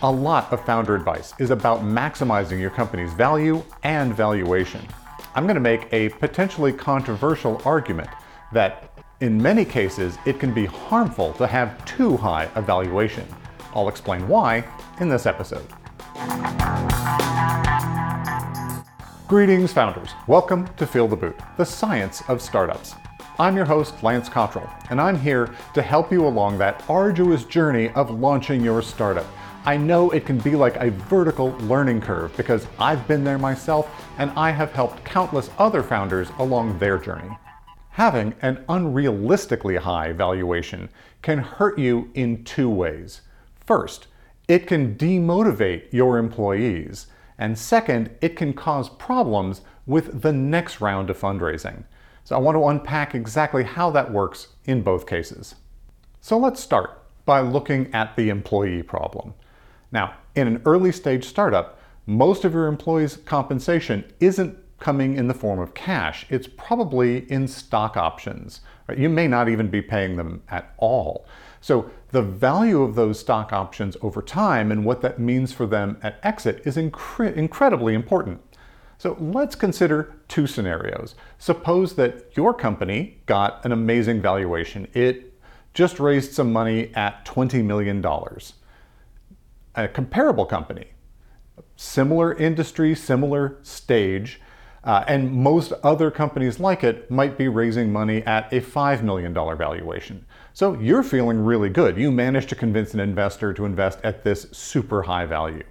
A lot of founder advice is about maximizing your company's value and valuation. I'm going to make a potentially controversial argument that in many cases it can be harmful to have too high a valuation. I'll explain why in this episode. Greetings, founders. Welcome to Feel the Boot, the science of startups. I'm your host, Lance Cottrell, and I'm here to help you along that arduous journey of launching your startup I know it can be like a vertical learning curve because I've been there myself and I have helped countless other founders along their journey. Having an unrealistically high valuation can hurt you in two ways. First, it can demotivate your employees. And second, it can cause problems with the next round of fundraising. So I want to unpack exactly how that works in both cases. So let's start by looking at the employee problem. Now, in an early stage startup, most of your employees' compensation isn't coming in the form of cash. It's probably in stock options. Right? You may not even be paying them at all. So the value of those stock options over time and what that means for them at exit is incre- incredibly important. So let's consider two scenarios. Suppose that your company got an amazing valuation. It just raised some money at $20 million a comparable company, similar industry, similar stage, uh, and most other companies like it might be raising money at a $5 million valuation. So you're feeling really good. You managed to convince an investor to invest at this super high value.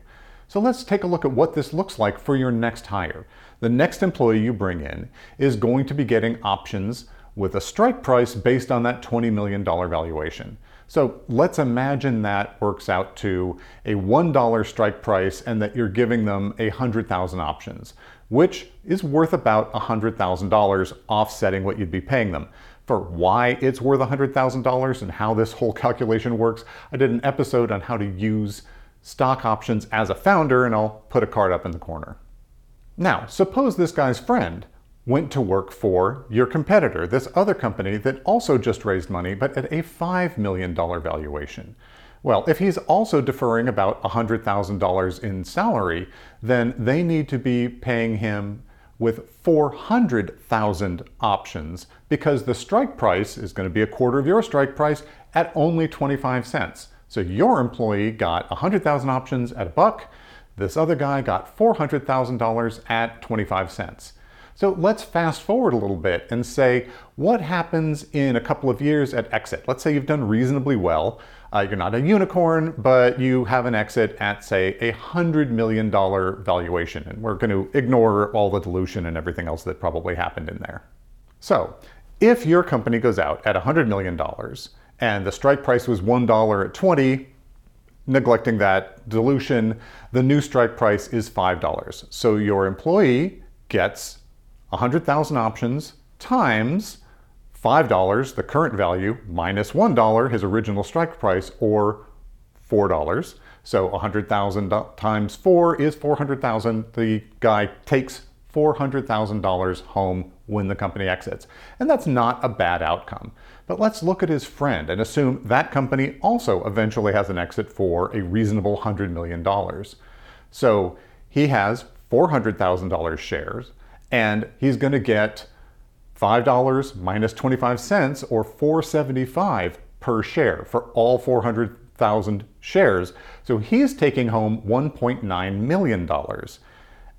So let's take a look at what this looks like for your next hire. The next employee you bring in is going to be getting options with a strike price based on that $20 million valuation. So let's imagine that works out to a $1 strike price and that you're giving them a 100,000 options, which is worth about $100,000 offsetting what you'd be paying them. For why it's worth $100,000 and how this whole calculation works, I did an episode on how to use stock options as a founder, and I'll put a card up in the corner. Now, suppose this guy's friend went to work for your competitor, this other company that also just raised money, but at a $5 million valuation. Well, if he's also deferring about $100,000 in salary, then they need to be paying him with 400,000 options because the strike price is going to be a quarter of your strike price at only 25 cents. So your employee got 100,000 options at a buck. This other guy got $400,000 at 25 cents. So let's fast forward a little bit and say, what happens in a couple of years at exit? Let's say you've done reasonably well. Uh, you're not a unicorn, but you have an exit at, say, a $100 million valuation. And we're going to ignore all the dilution and everything else that probably happened in there. So if your company goes out at $100 million and the strike price was $1 at 20, neglecting that dilution, the new strike price is $5. So your employee gets 100,000 options times $5, the current value, minus 1, his original strike price, or $4. So 100,000 times 4 is 400,000. The guy takes $400,000 home when the company exits. And that's not a bad outcome. But let's look at his friend and assume that company also eventually has an exit for a reasonable $100 million. So he has $400,000 shares and he's going to get $5 minus 25 cents or 475 per share for all 400,000 shares. So he's taking home 1.9 million dollars.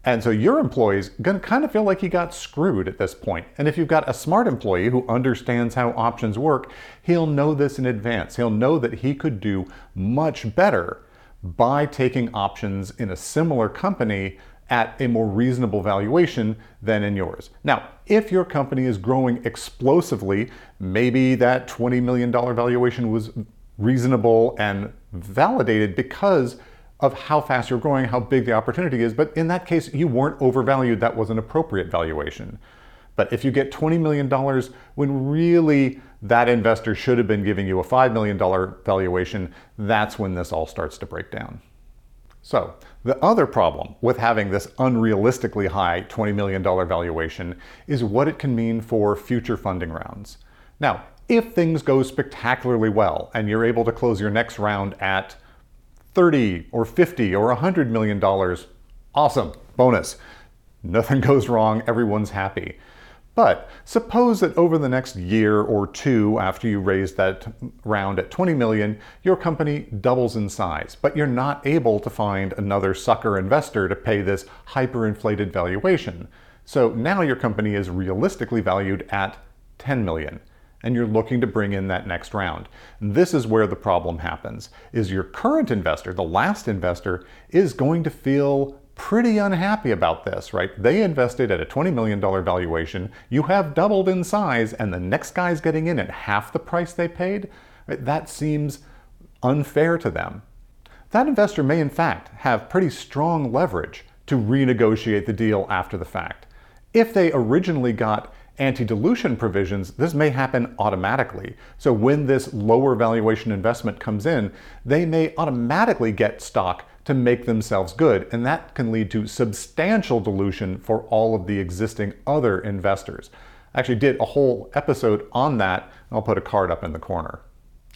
And so your employee's to kind of feel like he got screwed at this point. And if you've got a smart employee who understands how options work, he'll know this in advance. He'll know that he could do much better by taking options in a similar company at a more reasonable valuation than in yours. Now, if your company is growing explosively, maybe that $20 million valuation was reasonable and validated because of how fast you're growing, how big the opportunity is. But in that case, you weren't overvalued. That was an appropriate valuation. But if you get $20 million when really that investor should have been giving you a $5 million valuation, that's when this all starts to break down. So, the other problem with having this unrealistically high $20 million valuation is what it can mean for future funding rounds. Now, if things go spectacularly well and you're able to close your next round at 30 or 50 or 100 million dollars, awesome, bonus. Nothing goes wrong, everyone's happy. But suppose that over the next year or two after you raise that round at 20 million, your company doubles in size, but you're not able to find another sucker investor to pay this hyperinflated valuation. So now your company is realistically valued at 10 million and you're looking to bring in that next round. This is where the problem happens. Is your current investor, the last investor, is going to feel pretty unhappy about this, right? They invested at a $20 million valuation. You have doubled in size, and the next guy's getting in at half the price they paid. That seems unfair to them. That investor may, in fact, have pretty strong leverage to renegotiate the deal after the fact. If they originally got anti-dilution provisions, this may happen automatically. So when this lower valuation investment comes in, they may automatically get stock to make themselves good, and that can lead to substantial dilution for all of the existing other investors. I actually did a whole episode on that, I'll put a card up in the corner.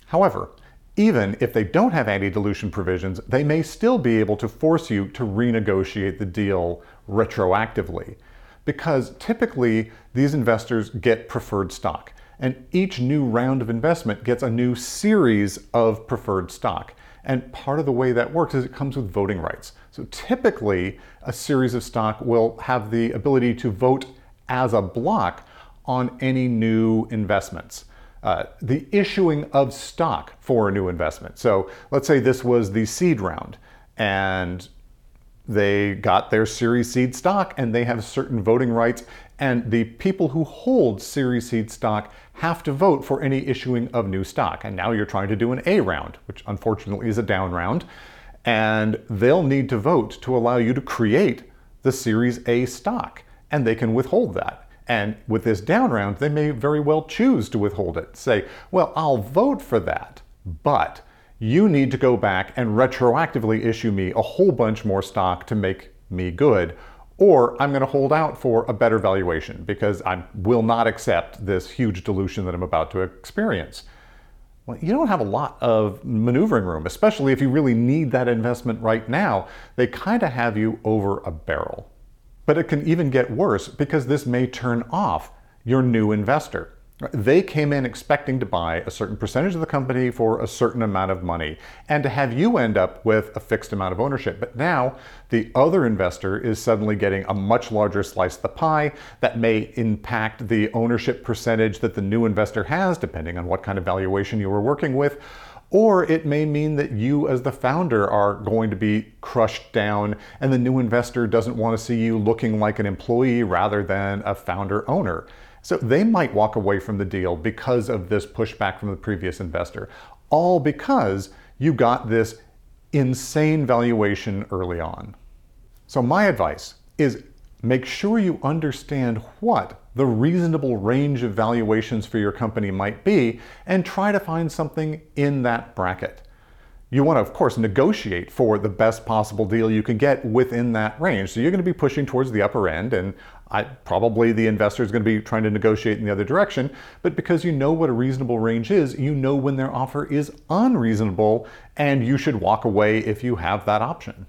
However, even if they don't have anti-dilution provisions, they may still be able to force you to renegotiate the deal retroactively. Because typically these investors get preferred stock, and each new round of investment gets a new series of preferred stock. And part of the way that works is it comes with voting rights. So typically, a series of stock will have the ability to vote as a block on any new investments. Uh, the issuing of stock for a new investment. So let's say this was the seed round and they got their Series Seed stock and they have certain voting rights and the people who hold Series Seed stock have to vote for any issuing of new stock. And now you're trying to do an A round, which unfortunately is a down round, and they'll need to vote to allow you to create the Series A stock, and they can withhold that. And with this down round, they may very well choose to withhold it. Say, well, I'll vote for that, but you need to go back and retroactively issue me a whole bunch more stock to make me good, or I'm going to hold out for a better valuation because I will not accept this huge dilution that I'm about to experience. Well, you don't have a lot of maneuvering room, especially if you really need that investment right now. They kind of have you over a barrel. But it can even get worse because this may turn off your new investor. They came in expecting to buy a certain percentage of the company for a certain amount of money and to have you end up with a fixed amount of ownership. But now the other investor is suddenly getting a much larger slice of the pie that may impact the ownership percentage that the new investor has, depending on what kind of valuation you were working with. Or it may mean that you, as the founder, are going to be crushed down, and the new investor doesn't want to see you looking like an employee rather than a founder owner. So they might walk away from the deal because of this pushback from the previous investor, all because you got this insane valuation early on. So my advice is make sure you understand what the reasonable range of valuations for your company might be and try to find something in that bracket. You want to, of course, negotiate for the best possible deal you can get within that range. So you're going to be pushing towards the upper end, and I, probably the investor is going to be trying to negotiate in the other direction. But because you know what a reasonable range is, you know when their offer is unreasonable, and you should walk away if you have that option.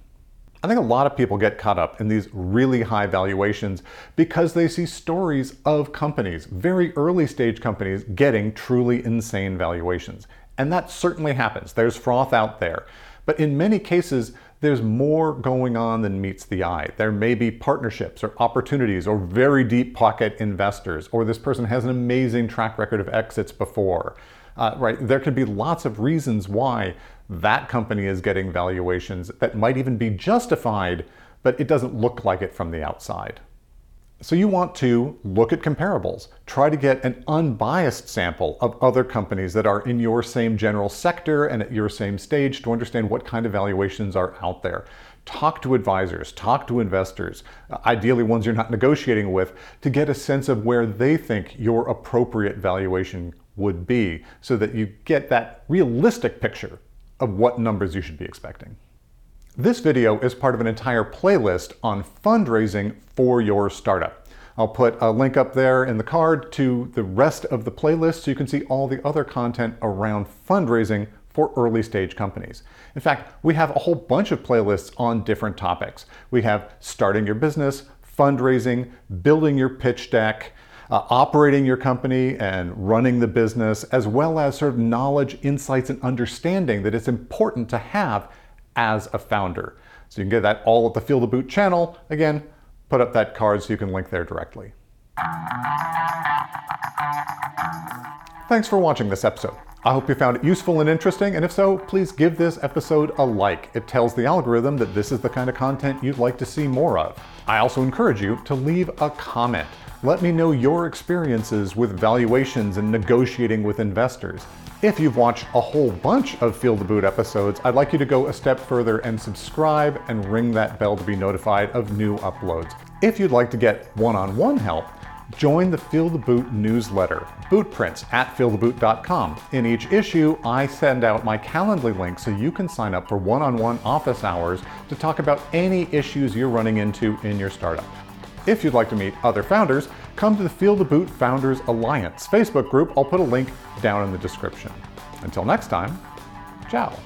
I think a lot of people get caught up in these really high valuations because they see stories of companies, very early stage companies, getting truly insane valuations. And that certainly happens. There's froth out there. But in many cases, there's more going on than meets the eye. There may be partnerships or opportunities or very deep pocket investors, or this person has an amazing track record of exits before. Uh, right? There could be lots of reasons why that company is getting valuations that might even be justified, but it doesn't look like it from the outside. So you want to look at comparables. Try to get an unbiased sample of other companies that are in your same general sector and at your same stage to understand what kind of valuations are out there. Talk to advisors, talk to investors, uh, ideally ones you're not negotiating with, to get a sense of where they think your appropriate valuation would be so that you get that realistic picture of what numbers you should be expecting. This video is part of an entire playlist on fundraising for your startup. I'll put a link up there in the card to the rest of the playlist so you can see all the other content around fundraising for early stage companies. In fact, we have a whole bunch of playlists on different topics. We have starting your business, fundraising, building your pitch deck, uh, operating your company and running the business, as well as sort of knowledge, insights, and understanding that it's important to have as a founder. So you can get that all at the Feel the Boot channel. Again, put up that card so you can link there directly. Thanks for watching this episode. I hope you found it useful and interesting, and if so, please give this episode a like. It tells the algorithm that this is the kind of content you'd like to see more of. I also encourage you to leave a comment. Let me know your experiences with valuations and negotiating with investors. If you've watched a whole bunch of Feel the Boot episodes, I'd like you to go a step further and subscribe and ring that bell to be notified of new uploads. If you'd like to get one on one help, join the Feel the Boot newsletter, Bootprints at feeltheboot.com. In each issue, I send out my Calendly link so you can sign up for one on one office hours to talk about any issues you're running into in your startup. If you'd like to meet other founders, come to the Feel the Boot Founders Alliance Facebook group. I'll put a link down in the description. Until next time, ciao.